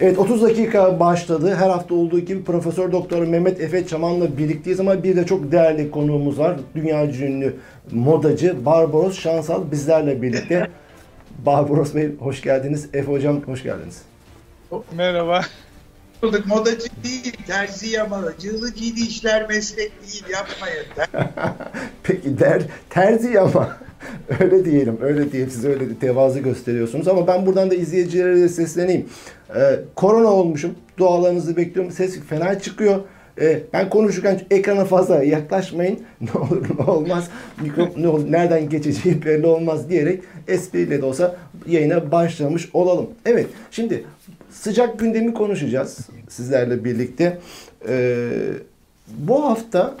Evet 30 dakika başladı. Her hafta olduğu gibi Profesör Doktor Mehmet Efe Çaman'la birlikteyiz ama bir de çok değerli konuğumuz var. Dünya ünlü modacı Barbaros Şansal bizlerle birlikte. Barbaros Bey hoş geldiniz. Efe Hocam hoş geldiniz. Merhaba. Bulduk. Modacı değil, terzi yamalı. Cığlı giydi işler meslek değil, yapmayın. Peki der, terzi ama öyle diyelim, öyle diyelim. Siz öyle tevazu gösteriyorsunuz ama ben buradan da izleyicilere de sesleneyim. Ee, korona olmuşum. Dualarınızı bekliyorum. Ses fena çıkıyor. Ee, ben konuşurken ekrana fazla yaklaşmayın. Ne olur ne olmaz. Mikrop ne olur, nereden geçeceği belli olmaz diyerek espriyle de olsa yayına başlamış olalım. Evet, şimdi sıcak gündemi konuşacağız sizlerle birlikte. Ee, bu hafta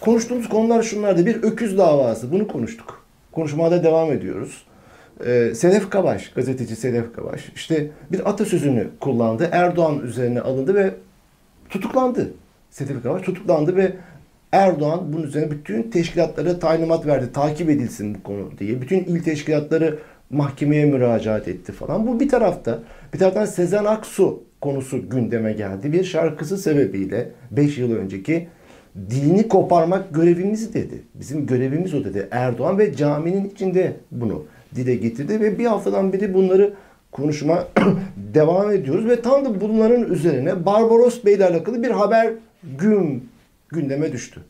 konuştuğumuz konular şunlardı. Bir öküz davası. Bunu konuştuk. Konuşmaya da devam ediyoruz. Ee, Sedef Kabaş, gazeteci Sedef Kabaş işte bir atasözünü kullandı. Erdoğan üzerine alındı ve tutuklandı. Sedef Kabaş tutuklandı ve Erdoğan bunun üzerine bütün teşkilatlara talimat verdi. Takip edilsin bu konu diye. Bütün il teşkilatları mahkemeye müracaat etti falan. Bu bir tarafta. Bir taraftan Sezen Aksu konusu gündeme geldi. Bir şarkısı sebebiyle 5 yıl önceki dilini koparmak görevimiz dedi. Bizim görevimiz o dedi. Erdoğan ve caminin içinde bunu dile getirdi ve bir haftadan beri bunları konuşma devam ediyoruz ve tam da bunların üzerine Barbaros Bey ile alakalı bir haber gün gündeme düştü.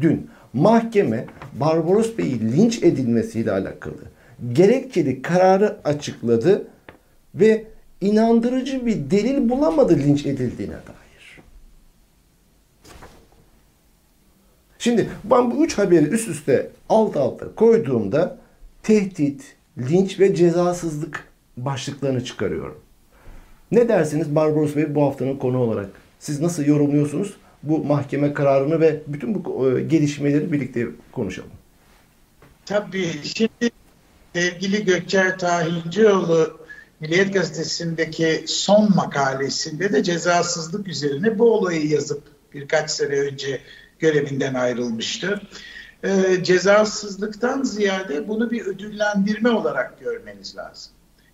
Dün mahkeme Barbaros Bey'i linç edilmesiyle alakalı gerekçeli kararı açıkladı ve inandırıcı bir delil bulamadı linç edildiğine dair. Şimdi ben bu üç haberi üst üste alt alta koyduğumda tehdit, linç ve cezasızlık başlıklarını çıkarıyorum. Ne dersiniz Barbaros Bey bu haftanın konu olarak? Siz nasıl yorumluyorsunuz bu mahkeme kararını ve bütün bu e, gelişmeleri birlikte konuşalım. Tabii şimdi sevgili Gökçer Tahincioğlu Milliyet Gazetesi'ndeki son makalesinde de cezasızlık üzerine bu olayı yazıp birkaç sene önce görevinden ayrılmıştı. Ee, cezasızlıktan ziyade bunu bir ödüllendirme olarak görmeniz lazım.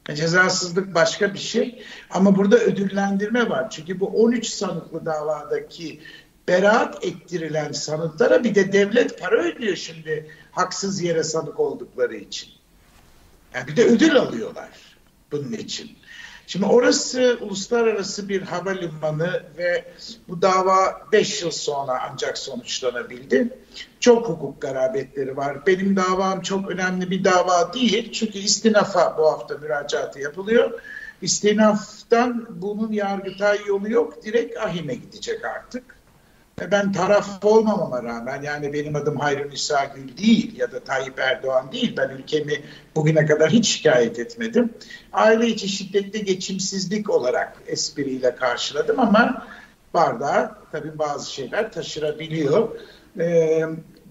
Yani cezasızlık başka bir şey ama burada ödüllendirme var. Çünkü bu 13 sanıklı davadaki beraat ettirilen sanıklara bir de devlet para ödüyor şimdi haksız yere sanık oldukları için. Yani bir de ödül alıyorlar bunun için. Şimdi orası uluslararası bir havalimanı ve bu dava 5 yıl sonra ancak sonuçlanabildi. Çok hukuk garabetleri var. Benim davam çok önemli bir dava değil. Çünkü istinafa bu hafta müracaatı yapılıyor. İstinaftan bunun yargıtay yolu yok. Direkt ahime gidecek artık. Ben taraf olmamama rağmen yani benim adım Hayrun İsa Gül değil ya da Tayyip Erdoğan değil. Ben ülkemi bugüne kadar hiç şikayet etmedim. Aile içi şiddetli geçimsizlik olarak espriyle karşıladım ama bardağı tabii bazı şeyler taşırabiliyor. Ee,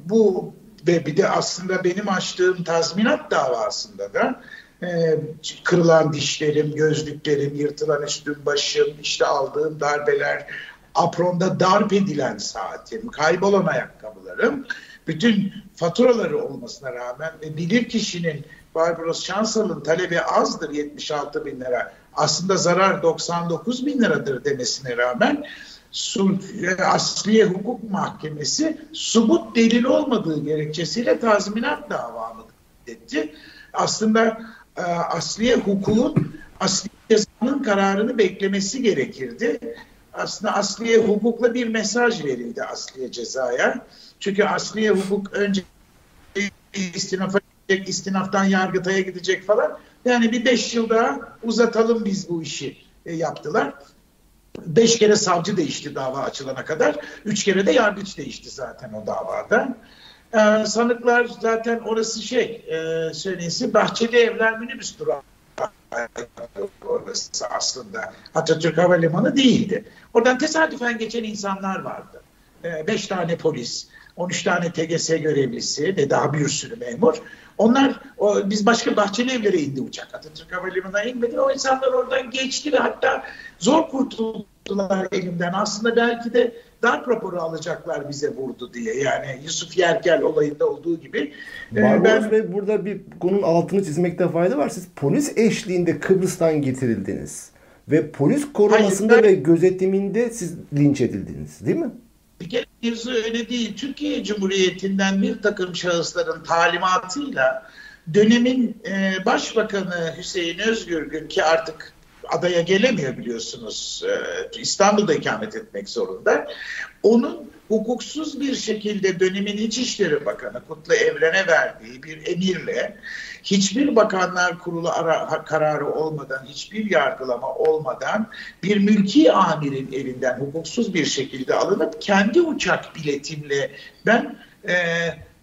bu ve bir de aslında benim açtığım tazminat davasında da e, kırılan dişlerim, gözlüklerim, yırtılan üstüm başım, işte aldığım darbeler, apronda darp edilen saatim, kaybolan ayakkabılarım, bütün faturaları olmasına rağmen ve bilir kişinin Barbaros Şansal'ın talebi azdır 76 bin lira. Aslında zarar 99 bin liradır demesine rağmen Asliye Hukuk Mahkemesi subut delil olmadığı gerekçesiyle tazminat davamı etti. Aslında e, Asliye Hukuk'un Asliye cezanın kararını beklemesi gerekirdi aslında asliye hukukla bir mesaj verildi asliye cezaya. Çünkü asliye hukuk önce istinafa gidecek, istinaftan yargıtaya gidecek falan. Yani bir beş yıl daha uzatalım biz bu işi e, yaptılar. Beş kere savcı değişti dava açılana kadar. Üç kere de yargıç değişti zaten o davada. Ee, sanıklar zaten orası şey, e, söyleyeyim Bahçeli Evler minibüs durağı orası aslında Atatürk Havalimanı değildi. Oradan tesadüfen geçen insanlar vardı. Ee, beş tane polis, 13 tane TGS görevlisi ve daha bir sürü memur. Onlar, o, biz başka bahçeli evlere indi uçak. Atatürk Havalimanı'na inmedi. O insanlar oradan geçti ve hatta zor kurtuldular elimden. Aslında belki de darp raporu alacaklar bize vurdu diye. Yani Yusuf Yerkel olayında olduğu gibi. Barbaros ben... Bey burada bir konunun altını çizmekte fayda var. Siz polis eşliğinde Kıbrıs'tan getirildiniz. ve polis korumasında Hayır, ben... ve gözetiminde siz linç edildiniz değil mi? Bir kere mevzu öyle değil. Türkiye Cumhuriyeti'nden bir takım şahısların talimatıyla dönemin e, Başbakanı Hüseyin Özgürgün ki artık adaya gelemiyor biliyorsunuz. E, İstanbul'da ikamet etmek zorunda. Onun hukuksuz bir şekilde dönemin İçişleri Bakanı Kutlu Evren'e verdiği bir emirle hiçbir bakanlar kurulu ara, kararı olmadan, hiçbir yargılama olmadan bir mülki amirin elinden hukuksuz bir şekilde alınıp kendi uçak biletimle ben e,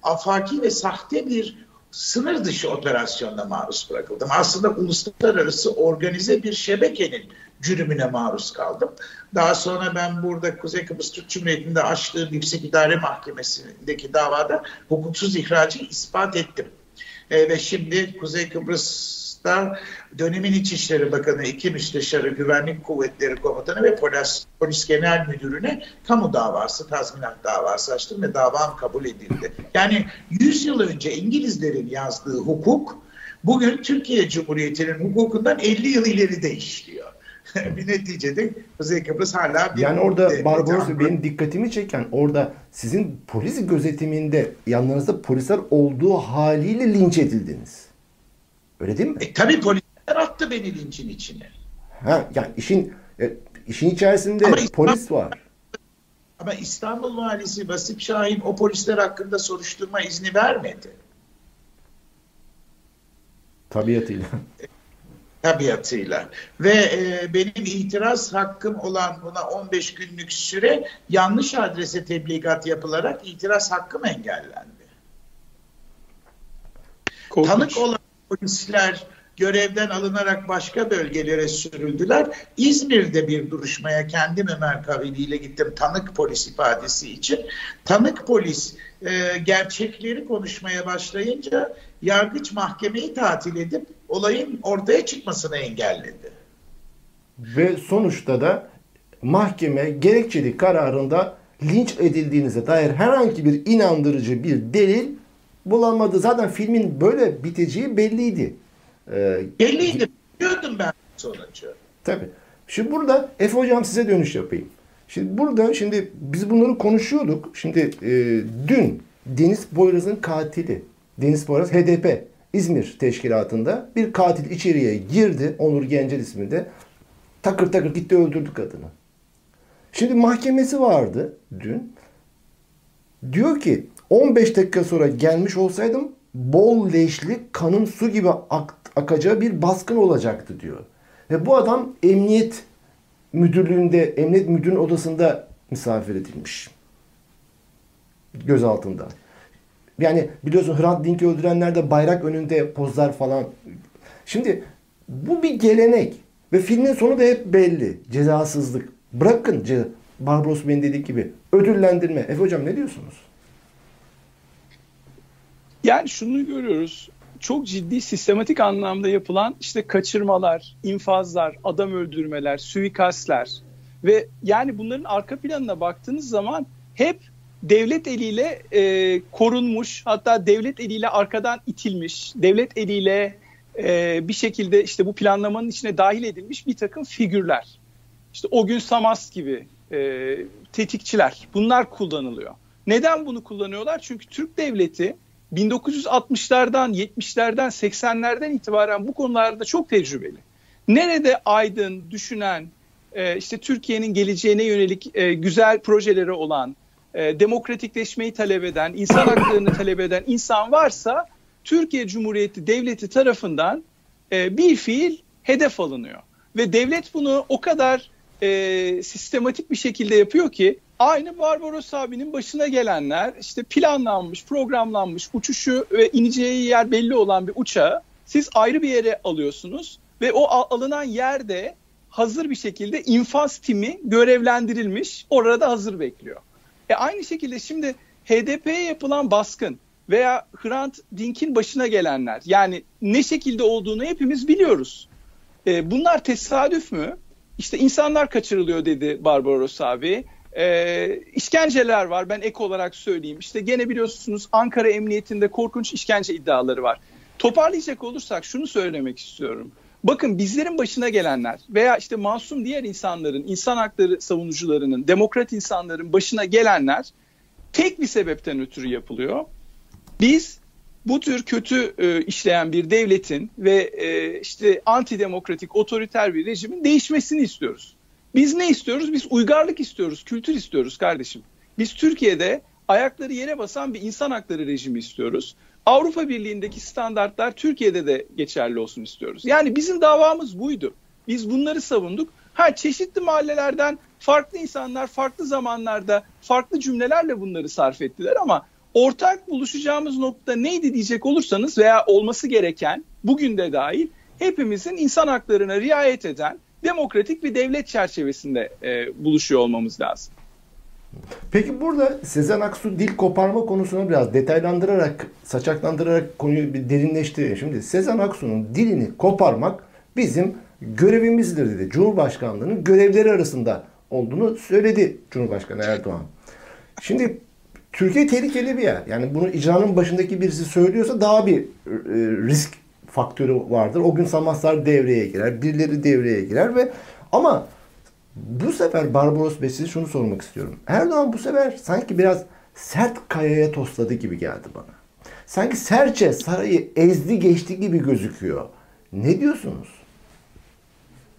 afaki ve sahte bir sınır dışı operasyonla maruz bırakıldım. Aslında uluslararası organize bir şebekenin cürümüne maruz kaldım. Daha sonra ben burada Kuzey Kıbrıs Türk Cumhuriyeti'nde açtığım Yüksek İdare Mahkemesi'ndeki davada hukuksuz ihracı ispat ettim. E, ve şimdi Kuzey Kıbrıs'ta dönemin İçişleri Bakanı, iki müsteşarı, Güvenlik Kuvvetleri Komutanı ve Polis, Polis Genel Müdürü'ne kamu davası, tazminat davası açtım ve davam kabul edildi. Yani 100 yıl önce İngilizlerin yazdığı hukuk bugün Türkiye Cumhuriyeti'nin hukukundan 50 yıl ileride işliyor. bir neticede Kuzey Kıbrıs hala bir... Yani orada Barbaros benim dikkatimi çeken orada sizin polis gözetiminde yanlarınızda polisler olduğu haliyle linç edildiniz. Öyle değil mi? E tabi polisler attı beni linçin içine. Ha yani işin e, işin içerisinde ama polis İstanbul, var. Ama İstanbul Valisi Vasip Şahin o polisler hakkında soruşturma izni vermedi. Tabiatıyla. Tabiatıyla. Ve e, benim itiraz hakkım olan buna 15 günlük süre yanlış adrese tebligat yapılarak itiraz hakkım engellendi. Korkunç. Tanık olan polisler görevden alınarak başka bölgelere sürüldüler. İzmir'de bir duruşmaya kendim Ömer Kavili ile gittim tanık polis ifadesi için. Tanık polis e, gerçekleri konuşmaya başlayınca yargıç mahkemeyi tatil edip olayın ortaya çıkmasını engelledi. Ve sonuçta da mahkeme gerekçeli kararında linç edildiğinize dair herhangi bir inandırıcı bir delil bulamadı. Zaten filmin böyle biteceği belliydi. Ee, belliydi. Biliyordum ben sonucu. Tabii. Şimdi burada Efe Hocam size dönüş yapayım. Şimdi burada şimdi biz bunları konuşuyorduk. Şimdi e, dün Deniz Boyraz'ın katili Deniz Poyraz HDP İzmir teşkilatında bir katil içeriye girdi. Onur Gencel isminde. Takır takır gitti öldürdü kadını. Şimdi mahkemesi vardı dün. Diyor ki 15 dakika sonra gelmiş olsaydım bol leşli kanın su gibi ak akacağı bir baskın olacaktı diyor. Ve bu adam emniyet müdürlüğünde, emniyet müdürünün odasında misafir edilmiş. Göz altında. Yani biliyorsun Hrant Dink'i öldürenler bayrak önünde pozlar falan. Şimdi bu bir gelenek. Ve filmin sonu da hep belli. Cezasızlık. Bırakın Barbaros Bey'in dediği gibi ödüllendirme. Efe Hocam ne diyorsunuz? Yani şunu görüyoruz. Çok ciddi sistematik anlamda yapılan işte kaçırmalar, infazlar, adam öldürmeler, suikastler ve yani bunların arka planına baktığınız zaman hep devlet eliyle e, korunmuş hatta devlet eliyle arkadan itilmiş, devlet eliyle e, bir şekilde işte bu planlamanın içine dahil edilmiş bir takım figürler. İşte o gün Samas gibi e, tetikçiler bunlar kullanılıyor. Neden bunu kullanıyorlar? Çünkü Türk devleti 1960'lardan, 70'lerden, 80'lerden itibaren bu konularda çok tecrübeli. Nerede aydın, düşünen, e, işte Türkiye'nin geleceğine yönelik e, güzel projeleri olan, e, demokratikleşmeyi talep eden, insan haklarını talep eden insan varsa Türkiye Cumhuriyeti Devleti tarafından bir fiil hedef alınıyor. Ve devlet bunu o kadar sistematik bir şekilde yapıyor ki aynı Barbaros abinin başına gelenler işte planlanmış, programlanmış, uçuşu ve ineceği yer belli olan bir uçağı siz ayrı bir yere alıyorsunuz ve o alınan yerde hazır bir şekilde infaz timi görevlendirilmiş orada hazır bekliyor. E aynı şekilde şimdi HDP'ye yapılan baskın veya Hrant Dink'in başına gelenler yani ne şekilde olduğunu hepimiz biliyoruz. E, bunlar tesadüf mü? İşte insanlar kaçırılıyor dedi Barbaros abi. E, işkenceler var ben ek olarak söyleyeyim. İşte gene biliyorsunuz Ankara Emniyetinde korkunç işkence iddiaları var. Toparlayacak olursak şunu söylemek istiyorum. Bakın bizlerin başına gelenler veya işte masum diğer insanların, insan hakları savunucularının, demokrat insanların başına gelenler tek bir sebepten ötürü yapılıyor. Biz bu tür kötü e, işleyen bir devletin ve e, işte antidemokratik, otoriter bir rejimin değişmesini istiyoruz. Biz ne istiyoruz? Biz uygarlık istiyoruz, kültür istiyoruz kardeşim. Biz Türkiye'de ayakları yere basan bir insan hakları rejimi istiyoruz. Avrupa Birliği'ndeki standartlar Türkiye'de de geçerli olsun istiyoruz. Yani bizim davamız buydu. Biz bunları savunduk. Ha çeşitli mahallelerden farklı insanlar farklı zamanlarda farklı cümlelerle bunları sarf ettiler ama ortak buluşacağımız nokta neydi diyecek olursanız veya olması gereken bugün de dahil hepimizin insan haklarına riayet eden demokratik bir devlet çerçevesinde e, buluşuyor olmamız lazım. Peki burada Sezen Aksu dil koparma konusunu biraz detaylandırarak, saçaklandırarak konuyu bir derinleştiriyor. Şimdi Sezen Aksu'nun dilini koparmak bizim görevimizdir dedi. Cumhurbaşkanlığının görevleri arasında olduğunu söyledi Cumhurbaşkanı Erdoğan. Şimdi Türkiye tehlikeli bir yer. Yani bunu icranın başındaki birisi söylüyorsa daha bir e, risk faktörü vardır. O gün Samaslar devreye girer, birileri devreye girer ve ama bu sefer Barbaros Bey size şunu sormak istiyorum. Erdoğan bu sefer sanki biraz sert kayaya tosladı gibi geldi bana. Sanki serçe sarayı ezdi geçti gibi gözüküyor. Ne diyorsunuz?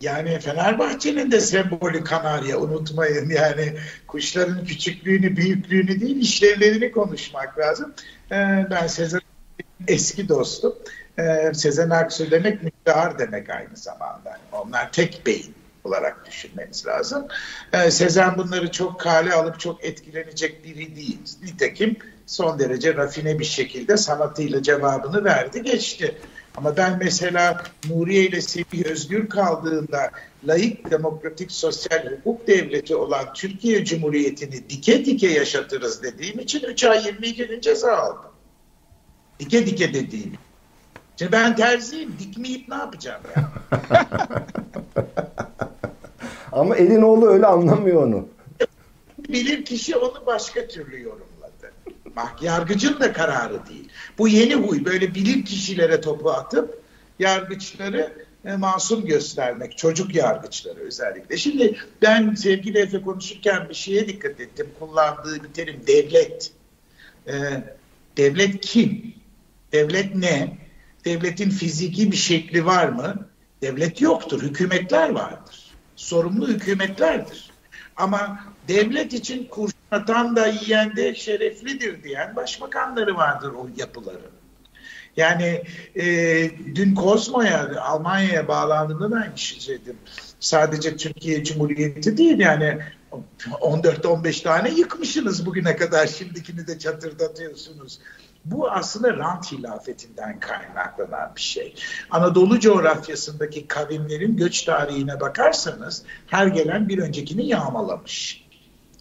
Yani Fenerbahçe'nin de sembolü kanarya unutmayın. Yani kuşların küçüklüğünü, büyüklüğünü değil işlevlerini konuşmak lazım. Ee, ben Sezen eski dostum. Ee, Sezen Aksu demek müstahar demek aynı zamanda. Onlar tek beyin olarak düşünmeniz lazım. Ee, Sezen bunları çok kale alıp çok etkilenecek biri değil. Nitekim son derece rafine bir şekilde sanatıyla cevabını verdi geçti. Ama ben mesela Nuriye ile Semih Özgür kaldığında layık demokratik sosyal hukuk devleti olan Türkiye Cumhuriyeti'ni dike dike yaşatırız dediğim için 3 ay 22 gün ceza aldım. Dike dike dediğim. Şimdi ben terziyim. Dikmeyip ne yapacağım ya? Ama elin oğlu öyle anlamıyor onu. Bilir kişi onu başka türlü yorumladı. Bak yargıcın da kararı değil. Bu yeni huy böyle bilir kişilere topu atıp yargıçları e, masum göstermek. Çocuk yargıçları özellikle. Şimdi ben sevgili Efe konuşurken bir şeye dikkat ettim. Kullandığı bir terim devlet. Ee, devlet kim? Devlet ne? Devletin fiziki bir şekli var mı? Devlet yoktur. Hükümetler vardır. Sorumlu hükümetlerdir. Ama devlet için kurşun atan da yiyen de şereflidir diyen başbakanları vardır o yapıların. Yani e, dün Kozmo'ya, Almanya'ya bağlandığında da aynı şey söyledim. Sadece Türkiye Cumhuriyeti değil yani 14-15 tane yıkmışsınız bugüne kadar. Şimdikini de çatırdatıyorsunuz. Bu aslında rant hilafetinden kaynaklanan bir şey. Anadolu coğrafyasındaki kavimlerin göç tarihine bakarsanız her gelen bir öncekini yağmalamış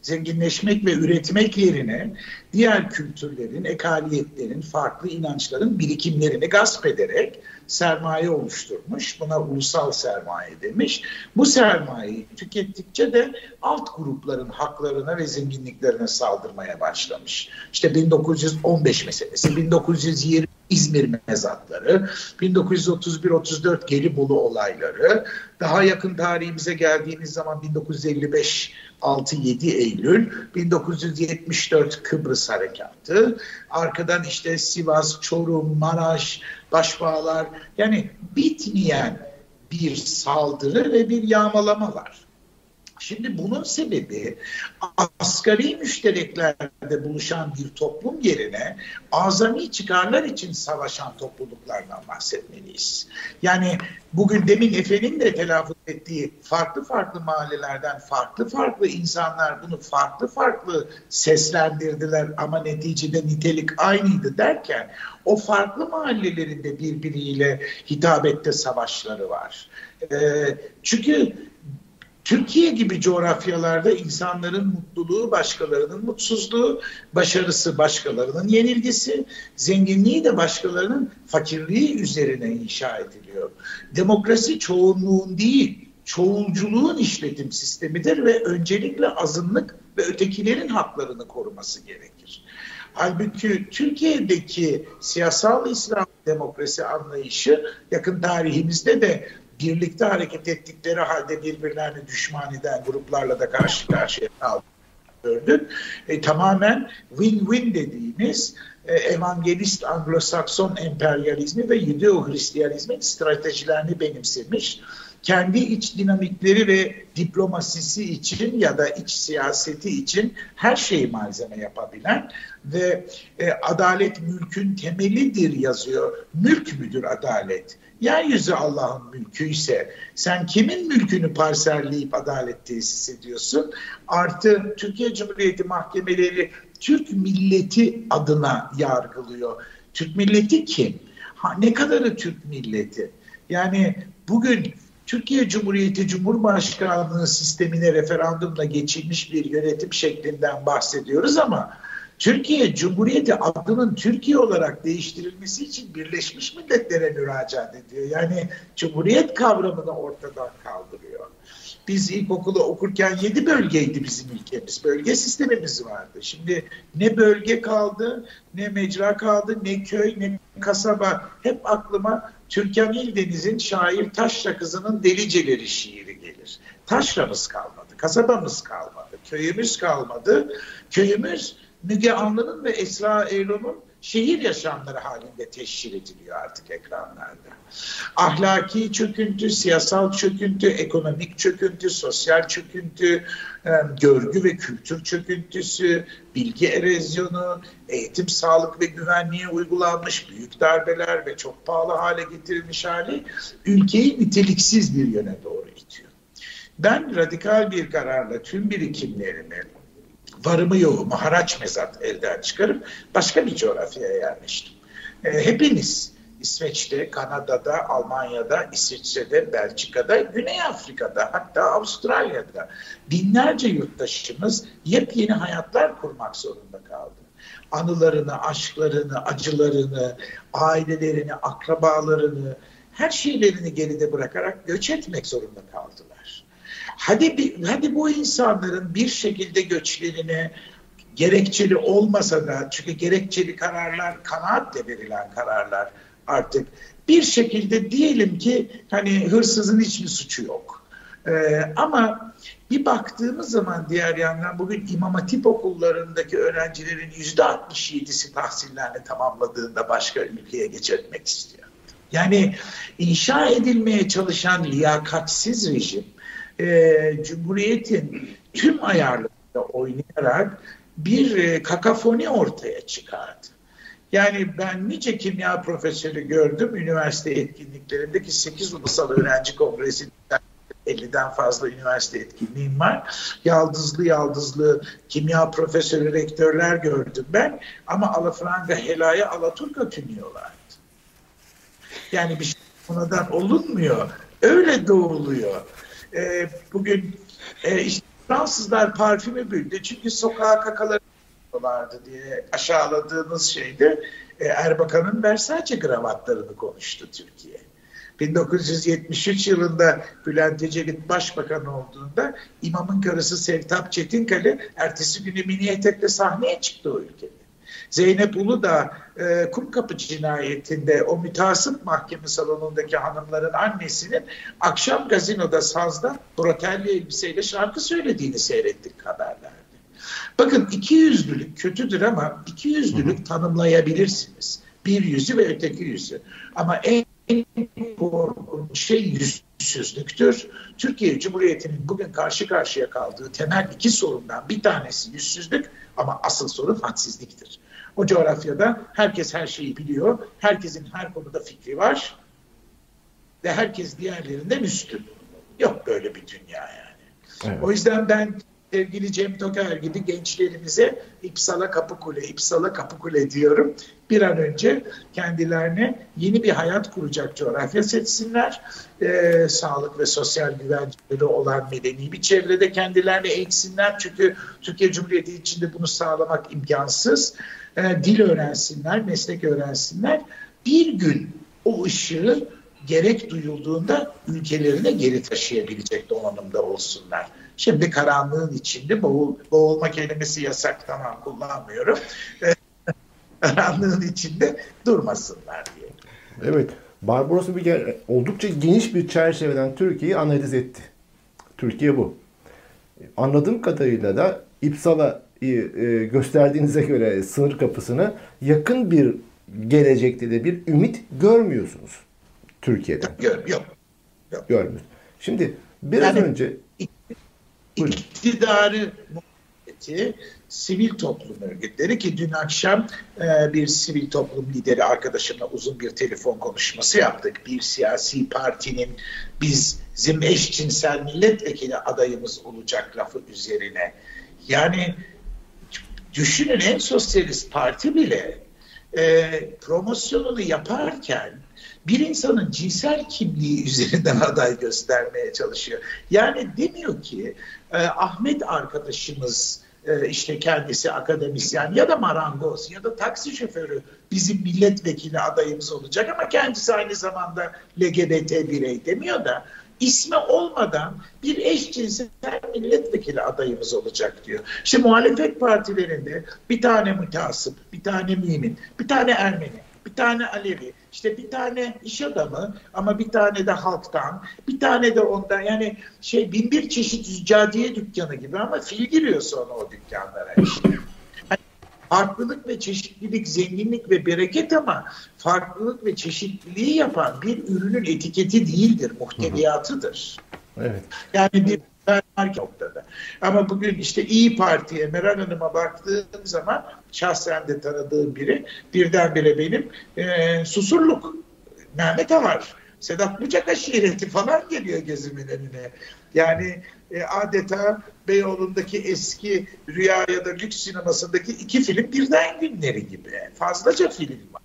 zenginleşmek ve üretmek yerine diğer kültürlerin, ekaliyetlerin, farklı inançların birikimlerini gasp ederek sermaye oluşturmuş. Buna ulusal sermaye demiş. Bu sermayeyi tükettikçe de alt grupların haklarına ve zenginliklerine saldırmaya başlamış. İşte 1915 meselesi, 1920 İzmir mezatları, 1931-34 Gelibolu olayları, daha yakın tarihimize geldiğimiz zaman 1955 6-7 Eylül, 1974 Kıbrıs Harekatı, arkadan işte Sivas, Çorum, Maraş, Başbağlar yani bitmeyen bir saldırı ve bir yağmalama var. Şimdi bunun sebebi asgari müştereklerde buluşan bir toplum yerine azami çıkarlar için savaşan topluluklardan bahsetmeliyiz. Yani bugün demin Efe'nin de telaffuz ettiği farklı farklı mahallelerden farklı farklı insanlar bunu farklı farklı seslendirdiler ama neticede nitelik aynıydı derken o farklı mahallelerinde birbiriyle hitabette savaşları var. Ee, çünkü Türkiye gibi coğrafyalarda insanların mutluluğu başkalarının mutsuzluğu, başarısı başkalarının yenilgisi, zenginliği de başkalarının fakirliği üzerine inşa ediliyor. Demokrasi çoğunluğun değil, çoğulculuğun işletim sistemidir ve öncelikle azınlık ve ötekilerin haklarını koruması gerekir. Halbuki Türkiye'deki siyasal İslam demokrasi anlayışı yakın tarihimizde de birlikte hareket ettikleri halde birbirlerini düşman eden gruplarla da karşı karşıya kaldı gördük. E, tamamen win-win dediğimiz e, evangelist Anglo-Sakson emperyalizmi ve Yudeo-Hristiyanizmin stratejilerini benimsemiş kendi iç dinamikleri ve diplomasisi için ya da iç siyaseti için her şeyi malzeme yapabilen ve e, adalet mülkün temelidir yazıyor. Mülk müdür adalet? Yeryüzü Allah'ın mülkü ise sen kimin mülkünü parselleyip adalet tesis ediyorsun? Artı Türkiye Cumhuriyeti mahkemeleri Türk milleti adına yargılıyor. Türk milleti kim? Ha, ne kadarı Türk milleti? Yani bugün Türkiye Cumhuriyeti Cumhurbaşkanlığı sistemine referandumla geçilmiş bir yönetim şeklinden bahsediyoruz ama Türkiye Cumhuriyeti adının Türkiye olarak değiştirilmesi için Birleşmiş Milletler'e müracaat ediyor. Yani Cumhuriyet kavramını ortadan kaldırıyor. Biz ilkokulu okurken yedi bölgeydi bizim ülkemiz. Bölge sistemimiz vardı. Şimdi ne bölge kaldı, ne mecra kaldı, ne köy, ne kasaba. Hep aklıma Türkan İldeniz'in şair Taşra Kızı'nın Deliceleri şiiri gelir. Taşra'mız kalmadı, kasabamız kalmadı, köyümüz kalmadı. Köyümüz Müge Anlı'nın ve Esra Erol'un şehir yaşamları halinde teşhir ediliyor artık ekranlarda. Ahlaki çöküntü, siyasal çöküntü, ekonomik çöküntü, sosyal çöküntü, görgü ve kültür çöküntüsü, bilgi erozyonu, eğitim, sağlık ve güvenliğe uygulanmış büyük darbeler ve çok pahalı hale getirilmiş hali ülkeyi niteliksiz bir yöne doğru itiyor. Ben radikal bir kararla tüm birikimlerimi, varımı yoğumu haraç mezat elden çıkarıp başka bir coğrafyaya yerleştim. E, hepiniz İsveç'te, Kanada'da, Almanya'da, İsviçre'de, Belçika'da, Güney Afrika'da hatta Avustralya'da binlerce yurttaşımız yepyeni hayatlar kurmak zorunda kaldı. Anılarını, aşklarını, acılarını, ailelerini, akrabalarını, her şeylerini geride bırakarak göç etmek zorunda kaldılar. Hadi, hadi bu insanların bir şekilde göçlerine gerekçeli olmasa da çünkü gerekçeli kararlar kanaatle verilen kararlar artık bir şekilde diyelim ki hani hırsızın hiçbir suçu yok. Ee, ama bir baktığımız zaman diğer yandan bugün İmam Hatip okullarındaki öğrencilerin yüzde 67'si tahsillerini tamamladığında başka ülkeye geçirmek istiyor. Yani inşa edilmeye çalışan liyakatsiz rejim e, Cumhuriyet'in tüm ayarlarında oynayarak bir e, kakafoni ortaya çıkardı. Yani ben nice kimya profesörü gördüm üniversite etkinliklerindeki 8 ulusal öğrenci kongresi 50'den fazla üniversite etkinliğim var. Yaldızlı yaldızlı kimya profesörü rektörler gördüm ben. Ama alafranga helaya alaturka tünüyorlardı. Yani bir şey sonradan olunmuyor. Öyle doğuluyor. Ee, bugün e, işte Fransızlar parfümü büyüdü. Çünkü sokağa kakaları vardı diye aşağıladığınız şeyde e, Erbakan'ın Versace kravatlarını konuştu Türkiye. 1973 yılında Bülent Ecevit başbakan olduğunda imamın karısı Sevtap Çetinkale ertesi günü mini etekle sahneye çıktı o ülkede. Zeynep Ulu da e, Kumkapı cinayetinde o mütasip mahkeme salonundaki hanımların annesinin akşam gazinoda sazda brotelli elbiseyle şarkı söylediğini seyrettik haberlerde. Bakın iki yüzlülük kötüdür ama iki yüzlülük tanımlayabilirsiniz. Bir yüzü ve öteki yüzü. Ama en korkunç şey yüzsüzlüktür. Türkiye Cumhuriyeti'nin bugün karşı karşıya kaldığı temel iki sorundan bir tanesi yüzsüzlük ama asıl sorun hadsizliktir. O coğrafyada herkes her şeyi biliyor, herkesin her konuda fikri var ve herkes diğerlerinden üstün. Yok böyle bir dünya yani. Evet. O yüzden ben sevgili Cem Toker gibi gençlerimize İpsala Kapıkule, İpsala Kapıkule diyorum. Bir an önce kendilerine yeni bir hayat kuracak coğrafya seçsinler. Ee, sağlık ve sosyal güvenceleri olan medeni bir çevrede kendilerini eğitsinler. Çünkü Türkiye Cumhuriyeti içinde bunu sağlamak imkansız. Ee, dil öğrensinler, meslek öğrensinler. Bir gün o ışığı gerek duyulduğunda ülkelerine geri taşıyabilecek donanımda olsunlar. Şimdi karanlığın içinde boğul, boğulma kelimesi yasak tamam kullanmıyorum. karanlığın içinde durmasınlar diye. Evet. Barbaros bir oldukça geniş bir çerçeveden Türkiye'yi analiz etti. Türkiye bu. Anladığım kadarıyla da İpsala e, gösterdiğinize göre sınır kapısını yakın bir gelecekte de bir ümit görmüyorsunuz Türkiye'den. Yok, yok. yok. Şimdi biraz yani, önce iktidarı muhalefeti sivil toplum örgütleri ki dün akşam e, bir sivil toplum lideri arkadaşımla uzun bir telefon konuşması yaptık. Bir siyasi partinin biz bizim eşcinsel milletvekili adayımız olacak lafı üzerine. Yani düşünün en sosyalist parti bile e, promosyonunu yaparken bir insanın cinsel kimliği üzerinden aday göstermeye çalışıyor. Yani demiyor ki e, Ahmet arkadaşımız e, işte kendisi akademisyen ya da marangoz ya da taksi şoförü bizim milletvekili adayımız olacak ama kendisi aynı zamanda LGBT birey demiyor da ismi olmadan bir eşcinsel milletvekili adayımız olacak diyor. İşte muhalefet partilerinde bir tane mütasip, bir tane mümin, bir tane Ermeni, bir tane Alevi, işte bir tane iş adamı ama bir tane de halktan, bir tane de ondan yani şey bin bir çeşit züccaciye dükkanı gibi ama fil giriyor sonra o dükkanlara işte. Farklılık ve çeşitlilik, zenginlik ve bereket ama farklılık ve çeşitliliği yapan bir ürünün etiketi değildir, muhteviyatıdır. Evet. Yani bir noktada. Ama bugün işte İyi Parti'ye, Meral Hanım'a baktığım zaman şahsen de tanıdığım biri birdenbire benim e, Susurluk, Mehmet Ağar, Sedat Bucak aşireti falan geliyor gözümün önüne. Yani e, adeta Beyoğlu'ndaki eski Rüya ya da Lüks sinemasındaki iki film birden günleri gibi. Fazlaca film var.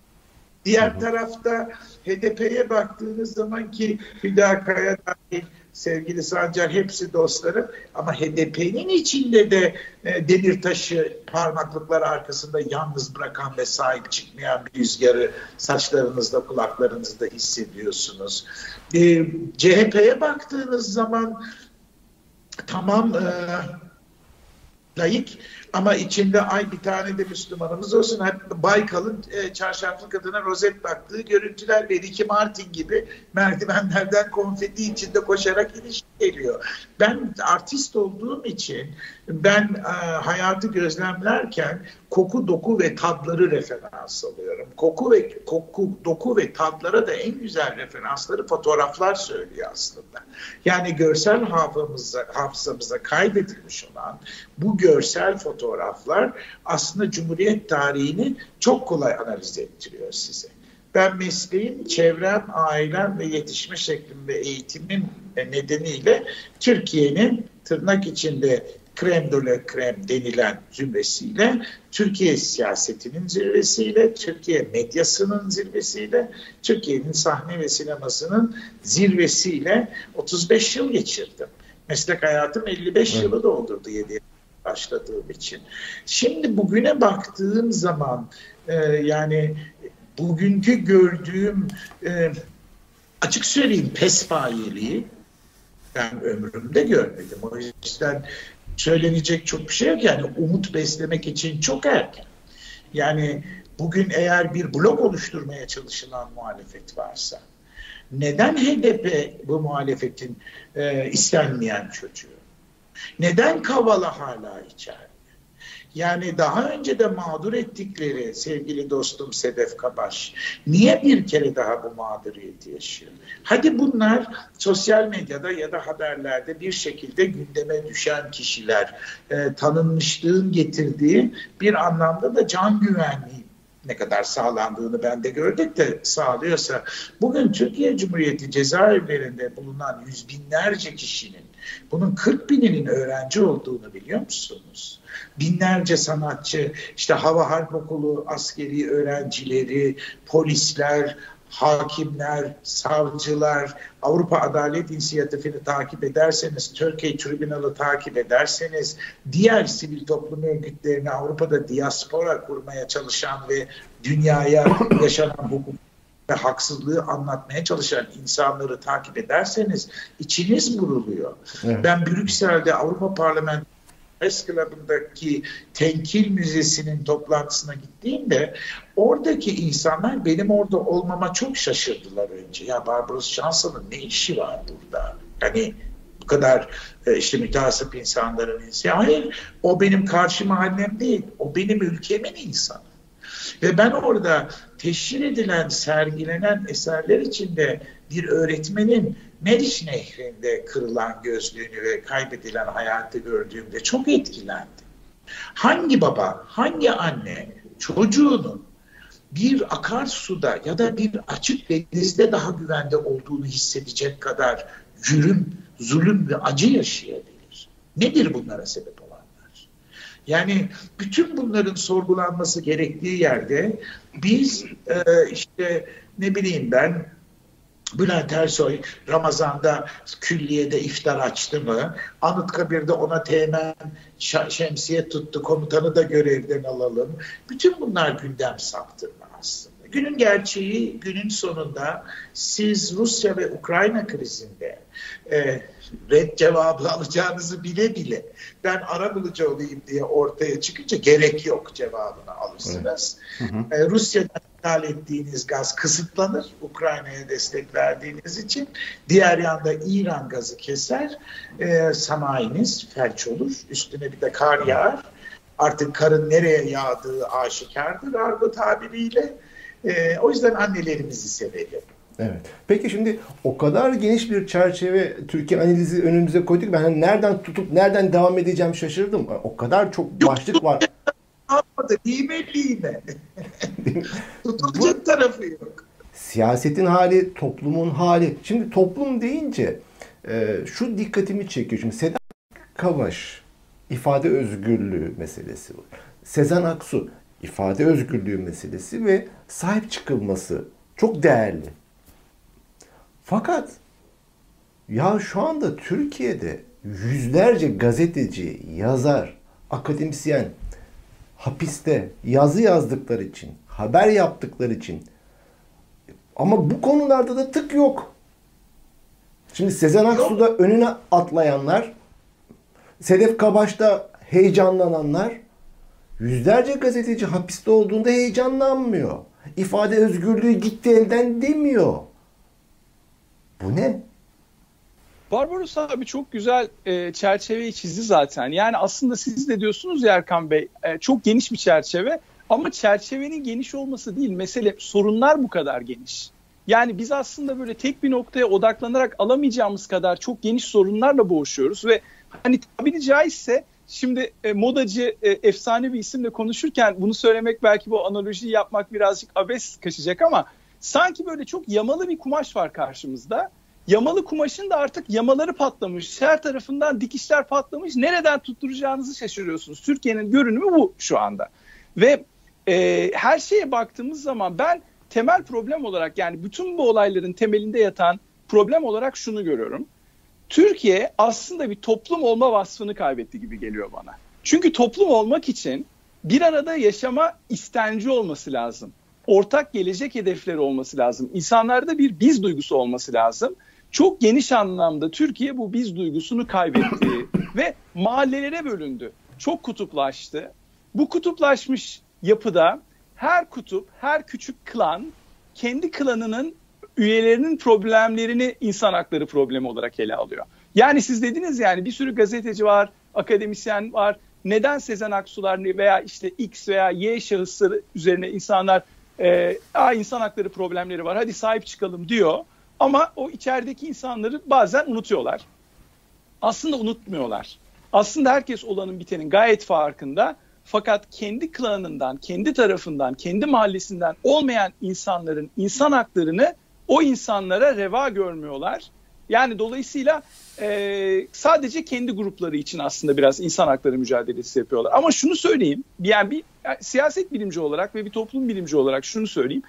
Diğer tarafta HDP'ye baktığınız zaman ki Hüdakaya dahil sevgili Sancar hepsi dostlarım ama HDP'nin içinde de e, Demirtaş'ı parmaklıklar arkasında yalnız bırakan ve sahip çıkmayan bir rüzgarı saçlarınızda kulaklarınızda hissediyorsunuz. E, CHP'ye baktığınız zaman tamam e, layık ama içinde ay bir tane de Müslümanımız olsun. Hep Baykal'ın e, çarşaflı kadına rozet baktığı görüntüler ve Ricky Martin gibi merdivenlerden konfeti içinde koşarak iniş geliyor. Ben artist olduğum için ben e, hayatı gözlemlerken koku, doku ve tadları referans alıyorum. Koku ve koku, doku ve tadlara da en güzel referansları fotoğraflar söylüyor aslında. Yani görsel hafızamıza, hafızamıza kaydedilmiş olan bu görsel fotoğraflar aslında Cumhuriyet tarihini çok kolay analiz ettiriyor size. Ben mesleğim, çevrem, ailem ve yetişme şeklim ve eğitimim nedeniyle Türkiye'nin tırnak içinde krem de la krem denilen zümresiyle, Türkiye siyasetinin zirvesiyle, Türkiye medyasının zirvesiyle, Türkiye'nin sahne ve sinemasının zirvesiyle 35 yıl geçirdim. Meslek hayatım 55 evet. yılı doldurdu 7 başladığım için. Şimdi bugüne baktığım zaman e, yani bugünkü gördüğüm e, açık söyleyeyim pespayeliği ben ömrümde görmedim. O yüzden söylenecek çok bir şey yok. Yani umut beslemek için çok erken. Yani bugün eğer bir blok oluşturmaya çalışılan muhalefet varsa neden HDP bu muhalefetin e, istenmeyen çocuğu? Neden Kavala hala içeride? Yani daha önce de mağdur ettikleri sevgili dostum Sedef Kabaş niye bir kere daha bu mağduriyeti yaşıyor? Hadi bunlar sosyal medyada ya da haberlerde bir şekilde gündeme düşen kişiler e, tanınmışlığın getirdiği bir anlamda da can güvenliği ne kadar sağlandığını ben de gördük de sağlıyorsa bugün Türkiye Cumhuriyeti cezaevlerinde bulunan yüz binlerce kişinin bunun 40 bininin öğrenci olduğunu biliyor musunuz? Binlerce sanatçı, işte Hava Harp Okulu askeri öğrencileri, polisler, hakimler, savcılar, Avrupa Adalet İnisiyatifi'ni takip ederseniz, Türkiye Tribunal'ı takip ederseniz, diğer sivil toplum örgütlerini Avrupa'da diaspora kurmaya çalışan ve dünyaya yaşanan hukuk ve haksızlığı anlatmaya çalışan insanları takip ederseniz içiniz vuruluyor. Evet. Ben Brüksel'de Avrupa Parlamentosu Press Club'ındaki Tenkil Müzesi'nin toplantısına gittiğimde oradaki insanlar benim orada olmama çok şaşırdılar önce. Ya Barbaros Johnson'ın ne işi var burada? Hani bu kadar e, işte mütehassıp insanların insanı. Hayır, o benim karşı mahallem değil. O benim ülkemin insanı. Ve ben orada teşhir edilen, sergilenen eserler içinde bir öğretmenin Meriç Nehri'nde kırılan gözlüğünü ve kaybedilen hayatı gördüğümde çok etkilendim. Hangi baba, hangi anne çocuğunun bir akarsuda ya da bir açık denizde daha güvende olduğunu hissedecek kadar cürüm, zulüm ve acı yaşayabilir? Nedir bunlara sebep? Yani bütün bunların sorgulanması gerektiği yerde biz e, işte ne bileyim ben Bülent Ersoy Ramazan'da külliyede iftar açtı mı? Anıtkabir'de ona teğmen şemsiye tuttu, komutanı da görevden alalım. Bütün bunlar gündem saptırma aslında. Günün gerçeği, günün sonunda siz Rusya ve Ukrayna krizinde e, red cevabı alacağınızı bile bile ben ara bulucu olayım diye ortaya çıkınca gerek yok cevabını alırsınız. Evet. Hı hı. E, Rusya'dan ithal ettiğiniz gaz kısıtlanır. Ukrayna'ya destek verdiğiniz için. Diğer yanda İran gazı keser. E, sanayiniz felç olur. Üstüne bir de kar yağar. Artık karın nereye yağdığı aşikardır argo tabiriyle. E, o yüzden annelerimizi sevelim. Evet. Peki şimdi o kadar geniş bir çerçeve Türkiye analizi önümüze koyduk. Ben hani nereden tutup nereden devam edeceğim şaşırdım. O kadar çok başlık var. Yapmadı. Lime lime. Tutulacak Bu, tarafı yok. Siyasetin hali, toplumun hali. Şimdi toplum deyince e, şu dikkatimi çekiyor. Şimdi Sedat Kavaş ifade özgürlüğü meselesi var. Sezen Aksu ifade özgürlüğü meselesi ve sahip çıkılması çok değerli. Fakat ya şu anda Türkiye'de yüzlerce gazeteci, yazar, akademisyen hapiste yazı yazdıkları için, haber yaptıkları için ama bu konularda da tık yok. Şimdi Sezen Aksu'da önüne atlayanlar, Sedef Kabaş'ta heyecanlananlar, yüzlerce gazeteci hapiste olduğunda heyecanlanmıyor. İfade özgürlüğü gitti elden demiyor. Bu ne? Barbaros abi çok güzel e, çerçeveyi çizdi zaten. Yani aslında siz de diyorsunuz ya Erkan Bey e, çok geniş bir çerçeve ama çerçevenin geniş olması değil mesele sorunlar bu kadar geniş. Yani biz aslında böyle tek bir noktaya odaklanarak alamayacağımız kadar çok geniş sorunlarla boğuşuyoruz ve hani tabiri caizse şimdi e, modacı e, efsane bir isimle konuşurken bunu söylemek belki bu analojiyi yapmak birazcık abes kaçacak ama sanki böyle çok yamalı bir kumaş var karşımızda. Yamalı kumaşın da artık yamaları patlamış. Her tarafından dikişler patlamış. Nereden tutturacağınızı şaşırıyorsunuz. Türkiye'nin görünümü bu şu anda. Ve e, her şeye baktığımız zaman ben temel problem olarak yani bütün bu olayların temelinde yatan problem olarak şunu görüyorum. Türkiye aslında bir toplum olma vasfını kaybetti gibi geliyor bana. Çünkü toplum olmak için bir arada yaşama istenci olması lazım ortak gelecek hedefleri olması lazım. İnsanlarda bir biz duygusu olması lazım. Çok geniş anlamda Türkiye bu biz duygusunu kaybetti ve mahallelere bölündü. Çok kutuplaştı. Bu kutuplaşmış yapıda her kutup, her küçük klan kendi klanının üyelerinin problemlerini insan hakları problemi olarak ele alıyor. Yani siz dediniz yani bir sürü gazeteci var, akademisyen var. Neden Sezen Aksular veya işte X veya Y şahısları üzerine insanlar e, Aa, insan hakları problemleri var hadi sahip çıkalım diyor. Ama o içerideki insanları bazen unutuyorlar. Aslında unutmuyorlar. Aslında herkes olanın bitenin gayet farkında. Fakat kendi klanından, kendi tarafından, kendi mahallesinden olmayan insanların insan haklarını o insanlara reva görmüyorlar. Yani dolayısıyla e, sadece kendi grupları için aslında biraz insan hakları mücadelesi yapıyorlar. Ama şunu söyleyeyim, yani bir yani siyaset bilimci olarak ve bir toplum bilimci olarak şunu söyleyeyim.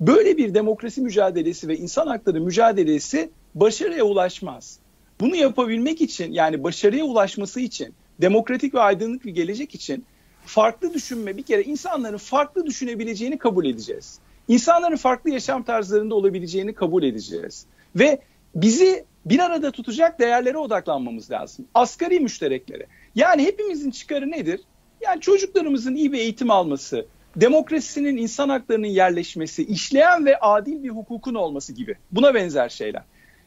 Böyle bir demokrasi mücadelesi ve insan hakları mücadelesi başarıya ulaşmaz. Bunu yapabilmek için yani başarıya ulaşması için demokratik ve aydınlık bir gelecek için farklı düşünme bir kere insanların farklı düşünebileceğini kabul edeceğiz. İnsanların farklı yaşam tarzlarında olabileceğini kabul edeceğiz. Ve bizi bir arada tutacak değerlere odaklanmamız lazım. Asgari müştereklere. Yani hepimizin çıkarı nedir? Yani çocuklarımızın iyi bir eğitim alması, demokrasinin, insan haklarının yerleşmesi, işleyen ve adil bir hukukun olması gibi. Buna benzer şeyler.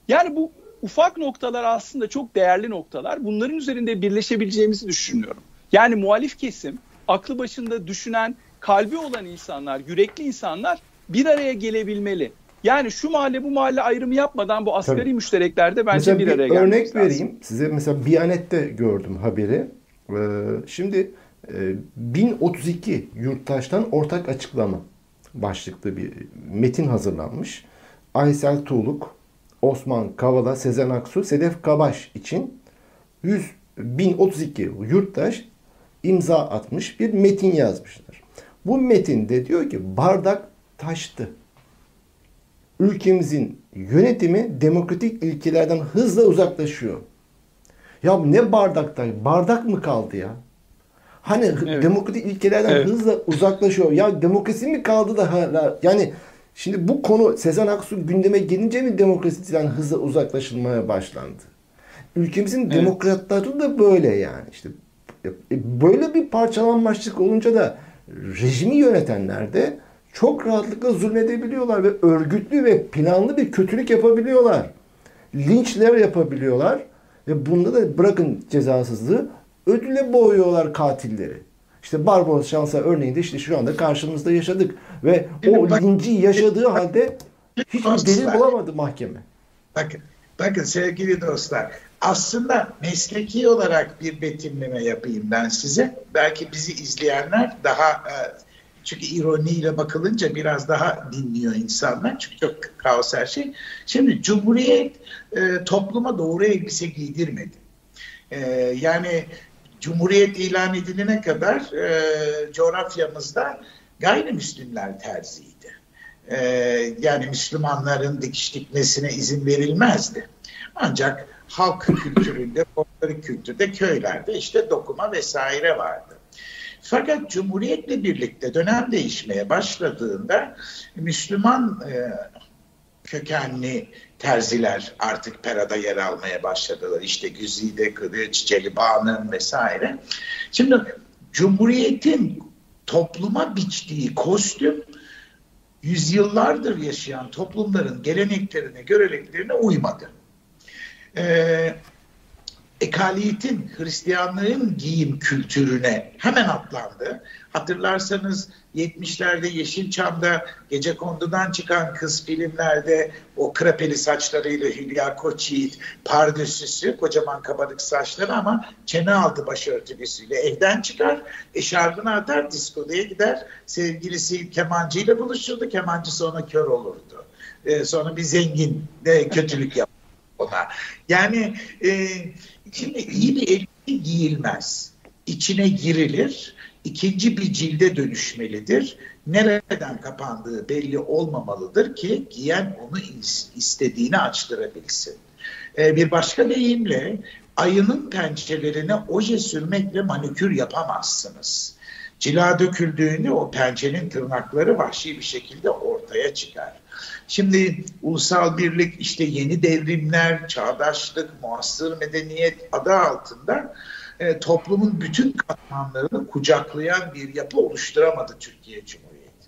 Yani bu ufak noktalar aslında çok değerli noktalar. Bunların üzerinde birleşebileceğimizi düşünüyorum. Yani muhalif kesim, aklı başında düşünen, kalbi olan insanlar, yürekli insanlar bir araya gelebilmeli. Yani şu mahalle bu mahalle ayrımı yapmadan bu asgari Tabii. müştereklerde bence mesela bir araya gelmesi Örnek vereyim size mesela Biyanet'te gördüm haberi. Ee, şimdi 1032 e, yurttaştan ortak açıklama başlıklı bir metin hazırlanmış. Aysel Tuğluk, Osman Kavala, Sezen Aksu, Sedef Kabaş için 100 1032 yurttaş imza atmış bir metin yazmışlar. Bu metinde diyor ki bardak taştı. Ülkemizin yönetimi demokratik ilkelerden hızla uzaklaşıyor. Ya ne bardakta? Bardak mı kaldı ya? Hani evet. demokratik ilkelerden evet. hızla uzaklaşıyor. Ya demokrasi mi kaldı da hala? Yani şimdi bu konu Sezen Aksu gündeme gelince mi demokrasiden hızla uzaklaşılmaya başlandı? Ülkemizin evet. demokratları da böyle yani. İşte e, böyle bir parçalanmışlık olunca da rejimi yönetenler de çok rahatlıkla zulmedebiliyorlar ve örgütlü ve planlı bir kötülük yapabiliyorlar. Linçler yapabiliyorlar ve bunda da bırakın cezasızlığı ödüle boğuyorlar katilleri. İşte Barbaros Şansa örneğinde işte şu anda karşımızda yaşadık ve o linci yaşadığı halde hiçbir delil bulamadı mahkeme. Bakın, bakın sevgili dostlar aslında mesleki olarak bir betimleme yapayım ben size. Belki bizi izleyenler daha e, çünkü ironiyle bakılınca biraz daha dinliyor insanlar. Çünkü çok kaos her şey. Şimdi Cumhuriyet e, topluma doğru elbise giydirmedi. E, yani Cumhuriyet ilan edilene kadar e, coğrafyamızda gayrimüslimler terziydi. E, yani Müslümanların dikiş dikmesine izin verilmezdi. Ancak halk kültüründe, folklorik kültürde, köylerde işte dokuma vesaire vardı. Fakat Cumhuriyet'le birlikte dönem değişmeye başladığında Müslüman e, kökenli terziler artık perada yer almaya başladılar. İşte Güzide Kılıç, Celiban'ın vesaire. Şimdi Cumhuriyet'in topluma biçtiği kostüm yüzyıllardır yaşayan toplumların geleneklerine, göreneklerine uymadı. Ee, ekaliyetin, Hristiyanlığın giyim kültürüne hemen atlandı. Hatırlarsanız 70'lerde Yeşilçam'da Gece Kondu'dan çıkan kız filmlerde o krepeli saçlarıyla Hülya Koçyiğit, pardösüsü, kocaman kabarık saçları ama çene altı başörtülüsüyle evden çıkar, eşarbını atar, diskoya gider, sevgilisi kemancıyla buluşurdu, kemancı sonra kör olurdu. Ee, sonra bir zengin de kötülük yapar ona. Yani e, Şimdi iyi bir elbise giyilmez. İçine girilir, ikinci bir cilde dönüşmelidir. Nereden kapandığı belli olmamalıdır ki giyen onu istediğini açtırabilsin. Ee, bir başka deyimle ayının pençelerine oje sürmekle manikür yapamazsınız. Cila döküldüğünde o pençenin tırnakları vahşi bir şekilde ortaya çıkar. Şimdi ulusal birlik işte yeni devrimler, çağdaşlık, muasır medeniyet adı altında e, toplumun bütün katmanlarını kucaklayan bir yapı oluşturamadı Türkiye Cumhuriyeti.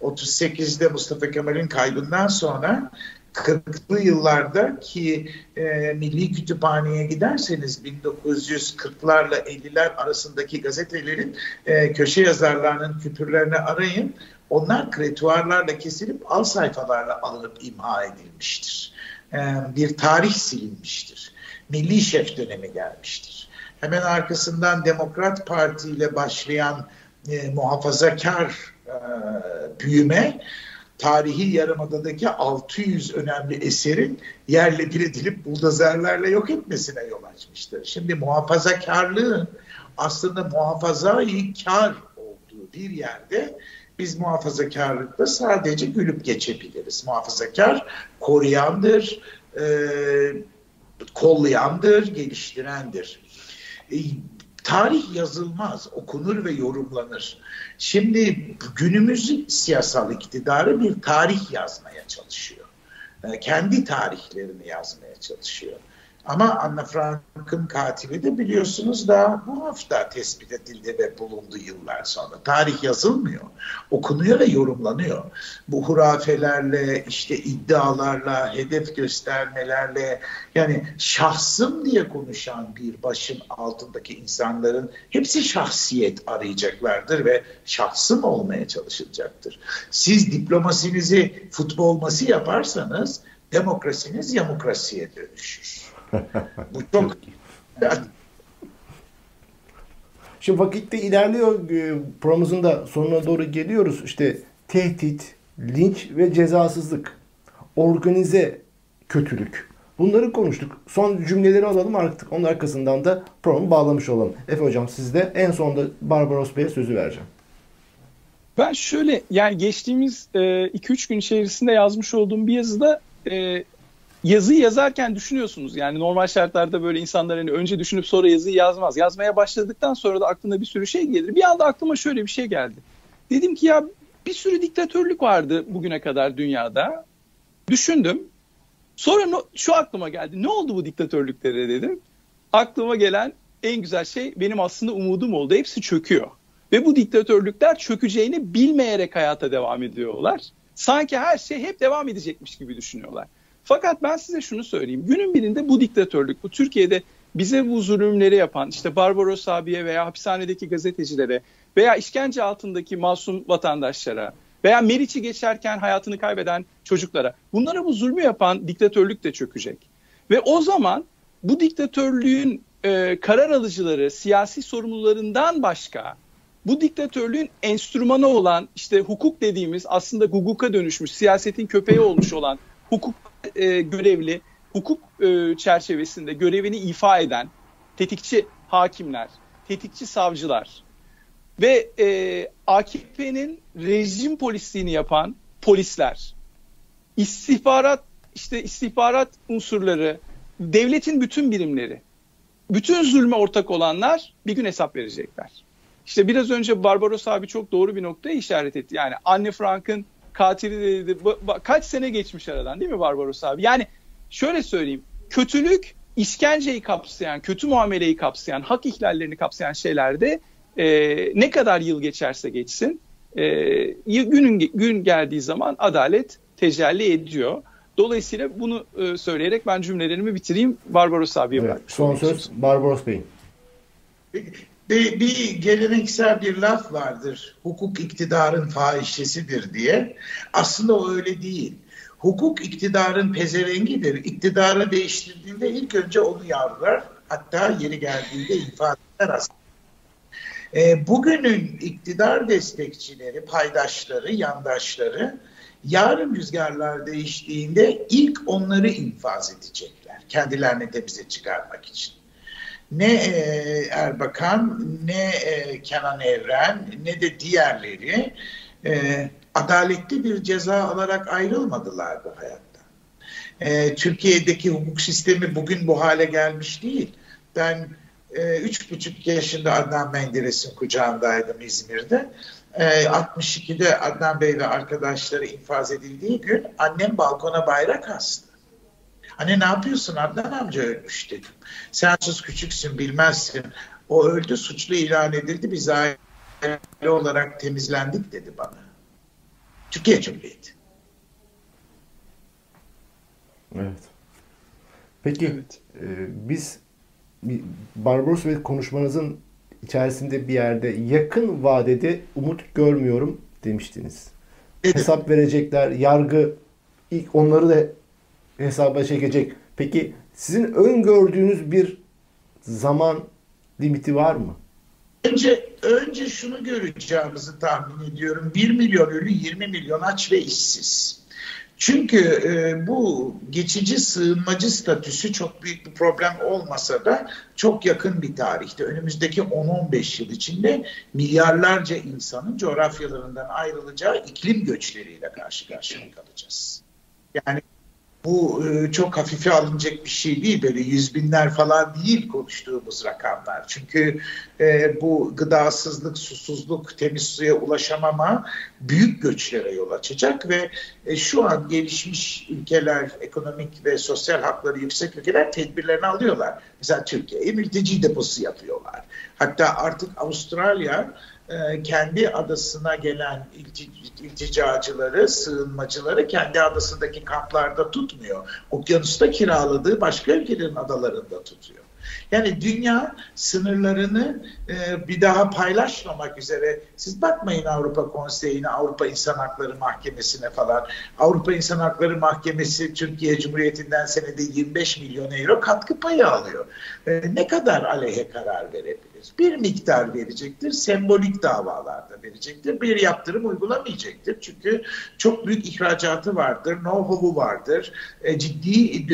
38'de Mustafa Kemal'in kaybından sonra 40'lı yıllarda ki e, Milli Kütüphane'ye giderseniz 1940'larla 50'ler arasındaki gazetelerin e, köşe yazarlarının küpürlerini arayın. Onlar kretuarlarla kesilip al sayfalarla alınıp imha edilmiştir. E, bir tarih silinmiştir. Milli şef dönemi gelmiştir. Hemen arkasından Demokrat Parti ile başlayan e, muhafazakar e, büyüme tarihi yarımadadaki 600 önemli eserin yerle bir edilip buldozerlerle yok etmesine yol açmıştır. Şimdi muhafazakarlığın aslında muhafazayı kar olduğu bir yerde biz muhafazakarlıkta sadece gülüp geçebiliriz. Muhafazakar koruyandır, e, kollayandır, geliştirendir. E, tarih yazılmaz, okunur ve yorumlanır. Şimdi günümüz siyasal iktidarı bir tarih yazmaya çalışıyor. E, kendi tarihlerini yazmaya çalışıyor. Ama Anna Frank'ın katili de biliyorsunuz daha bu hafta tespit edildi ve bulundu yıllar sonra. Tarih yazılmıyor, okunuyor ve yorumlanıyor. Bu hurafelerle, işte iddialarla, hedef göstermelerle yani şahsım diye konuşan bir başın altındaki insanların hepsi şahsiyet arayacaklardır ve şahsım olmaya çalışılacaktır. Siz diplomasinizi futbolması yaparsanız demokrasiniz yamokrasiye dönüşür. Bu çok Şimdi vakitte ilerliyor. E, programımızın da sonuna doğru geliyoruz. İşte tehdit, linç ve cezasızlık. Organize kötülük. Bunları konuştuk. Son cümleleri alalım artık onun arkasından da programı bağlamış olalım. Efe Hocam sizde en sonda Barbaros Bey'e sözü vereceğim. Ben şöyle yani geçtiğimiz 2-3 e, gün içerisinde yazmış olduğum bir yazıda e, yazıyı yazarken düşünüyorsunuz. Yani normal şartlarda böyle insanlar hani önce düşünüp sonra yazıyı yazmaz. Yazmaya başladıktan sonra da aklına bir sürü şey gelir. Bir anda aklıma şöyle bir şey geldi. Dedim ki ya bir sürü diktatörlük vardı bugüne kadar dünyada. Düşündüm. Sonra no, şu aklıma geldi. Ne oldu bu diktatörlüklere dedim. Aklıma gelen en güzel şey benim aslında umudum oldu. Hepsi çöküyor. Ve bu diktatörlükler çökeceğini bilmeyerek hayata devam ediyorlar. Sanki her şey hep devam edecekmiş gibi düşünüyorlar. Fakat ben size şunu söyleyeyim. Günün birinde bu diktatörlük, bu Türkiye'de bize bu zulümleri yapan işte Barbaros abiye veya hapishanedeki gazetecilere veya işkence altındaki masum vatandaşlara veya Meriç'i geçerken hayatını kaybeden çocuklara bunlara bu zulmü yapan diktatörlük de çökecek. Ve o zaman bu diktatörlüğün e, karar alıcıları, siyasi sorumlularından başka bu diktatörlüğün enstrümanı olan işte hukuk dediğimiz aslında hukuka dönüşmüş, siyasetin köpeği olmuş olan hukuk e, görevli, hukuk e, çerçevesinde görevini ifa eden tetikçi hakimler, tetikçi savcılar ve e, AKP'nin rejim polisliğini yapan polisler, istihbarat işte istihbarat unsurları, devletin bütün birimleri, bütün zulme ortak olanlar bir gün hesap verecekler. İşte biraz önce Barbaros abi çok doğru bir noktaya işaret etti. Yani Anne Frank'ın katili dedi. Kaç sene geçmiş aradan değil mi Barbaros abi? Yani şöyle söyleyeyim. Kötülük işkenceyi kapsayan, kötü muameleyi kapsayan, hak ihlallerini kapsayan şeylerde e, ne kadar yıl geçerse geçsin e, günün gün geldiği zaman adalet tecelli ediyor. Dolayısıyla bunu e, söyleyerek ben cümlelerimi bitireyim. Barbaros abiye evet, Son söz Barbaros Bey'in. Bir, bir geleneksel bir laf vardır. Hukuk iktidarın fahişesidir diye. Aslında o öyle değil. Hukuk iktidarın pezevengidir. İktidarı değiştirdiğinde ilk önce onu yavrular. Hatta yeri geldiğinde infaz eder aslında. E, bugünün iktidar destekçileri, paydaşları, yandaşları yarın rüzgarlar değiştiğinde ilk onları infaz edecekler. Kendilerini temize çıkarmak için ne e, Erbakan ne e, Kenan Evren ne de diğerleri e, adaletli bir ceza alarak ayrılmadılar bu hayatta. E, Türkiye'deki hukuk sistemi bugün bu hale gelmiş değil. Ben üç buçuk yaşında Adnan Menderes'in kucağındaydım İzmir'de. E, 62'de Adnan Bey ve arkadaşları infaz edildiği gün annem balkona bayrak astı. Hani ne yapıyorsun Adnan amca ölmüş dedim. Sen sus küçüksün bilmezsin. O öldü suçlu ilan edildi biz aile olarak temizlendik dedi bana. Türkiye Cumhuriyeti. Evet. Peki evet. E, biz Barbaros ve konuşmanızın içerisinde bir yerde yakın vadede umut görmüyorum demiştiniz. Dedim. Hesap verecekler, yargı ilk onları da hesaba çekecek. Peki sizin öngördüğünüz bir zaman limiti var mı? Önce önce şunu göreceğimizi tahmin ediyorum. 1 milyon ölü, 20 milyon aç ve işsiz. Çünkü e, bu geçici sığınmacı statüsü çok büyük bir problem olmasa da çok yakın bir tarihte. Önümüzdeki 10-15 yıl içinde milyarlarca insanın coğrafyalarından ayrılacağı iklim göçleriyle karşı karşıya kalacağız. Yani bu e, çok hafife alınacak bir şey değil. Böyle yüz binler falan değil konuştuğumuz rakamlar. Çünkü e, bu gıdasızlık, susuzluk, temiz suya ulaşamama büyük göçlere yol açacak ve e, şu an gelişmiş ülkeler, ekonomik ve sosyal hakları yüksek ülkeler tedbirlerini alıyorlar. Mesela Türkiye mülteci deposu yapıyorlar. Hatta artık Avustralya e, kendi adasına gelen ilticacıları, sığınmacıları kendi adasındaki kamplarda tutmuyor. Okyanusta kiraladığı başka ülkelerin adalarında tutuyor. Yani dünya sınırlarını e, bir daha paylaşmamak üzere siz bakmayın Avrupa Konseyi'ne, Avrupa İnsan Hakları Mahkemesi'ne falan. Avrupa İnsan Hakları Mahkemesi Türkiye Cumhuriyeti'nden senede 25 milyon euro katkı payı alıyor. E, ne kadar aleyhe karar verebilir? Bir miktar verecektir, sembolik davalarda verecektir. Bir yaptırım uygulamayacaktır. Çünkü çok büyük ihracatı vardır, know-how'u vardır. E, ciddi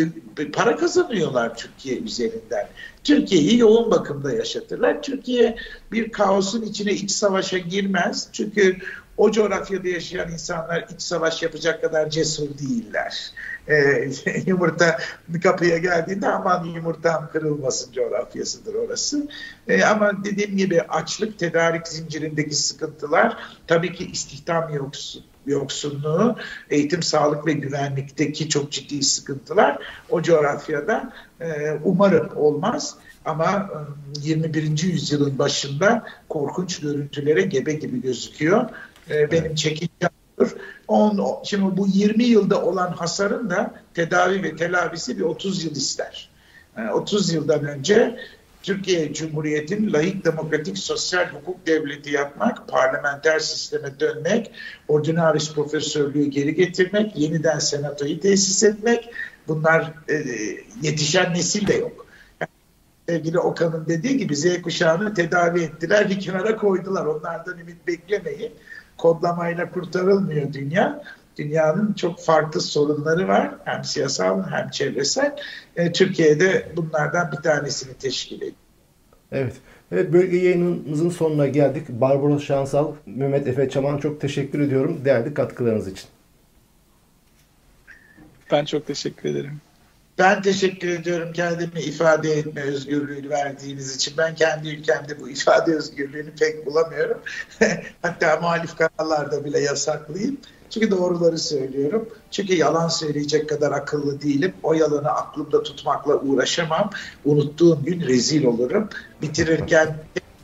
para kazanıyorlar Türkiye üzerinden. Türkiye'yi yoğun bakımda yaşatırlar. Türkiye bir kaosun içine iç savaşa girmez. Çünkü o coğrafyada yaşayan insanlar iç savaş yapacak kadar cesur değiller. Ee, yumurta kapıya geldiğinde aman yumurtam kırılmasın coğrafyasıdır orası. Ee, ama dediğim gibi açlık, tedarik zincirindeki sıkıntılar tabii ki istihdam yoksun yoksunluğu, eğitim, sağlık ve güvenlikteki çok ciddi sıkıntılar o coğrafyada e, umarım olmaz. Ama 21. E, yüzyılın başında korkunç görüntülere gebe gibi gözüküyor. E, benim çekincem On, şimdi bu 20 yılda olan hasarın da tedavi ve telafisi bir 30 yıl ister. Yani 30 yıldan önce Türkiye Cumhuriyeti'nin layık demokratik sosyal hukuk devleti yapmak, parlamenter sisteme dönmek, ordinaris profesörlüğü geri getirmek, yeniden senatoyu tesis etmek bunlar e, yetişen nesil de yok. Yani, sevgili Okan'ın dediği gibi Z kuşağını tedavi ettiler, bir kenara koydular. Onlardan ümit beklemeyin. Kodlamayla kurtarılmıyor dünya. Dünyanın çok farklı sorunları var. Hem siyasal hem çevresel. E, Türkiye'de bunlardan bir tanesini teşkil ediyor. Evet. Evet bölge yayınımızın sonuna geldik. Barbaros Şansal, Mehmet Efe Çaman çok teşekkür ediyorum değerli katkılarınız için. Ben çok teşekkür ederim. Ben teşekkür ediyorum kendimi ifade etme özgürlüğünü verdiğiniz için. Ben kendi ülkemde bu ifade özgürlüğünü pek bulamıyorum. Hatta muhalif kanallarda bile yasaklıyım. Çünkü doğruları söylüyorum. Çünkü yalan söyleyecek kadar akıllı değilim. O yalanı aklımda tutmakla uğraşamam. Unuttuğum gün rezil olurum. Bitirirken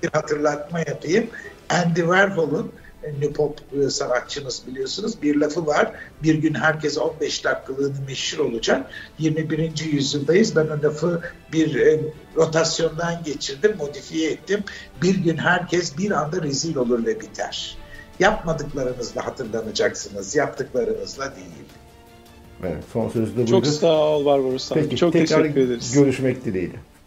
bir hatırlatma yapayım. Andy Warhol'un ünlü pop e, sanatçımız biliyorsunuz. Bir lafı var. Bir gün herkes 15 dakikalığını meşhur olacak. 21. yüzyıldayız. Ben o lafı bir e, rotasyondan geçirdim, modifiye ettim. Bir gün herkes bir anda rezil olur ve biter. Yapmadıklarınızla hatırlanacaksınız, yaptıklarınızla değil. Evet, son sözü de buydu. Çok sağ ol Barbaros Peki, Çok teşekkür ederiz. görüşmek dileğiyle.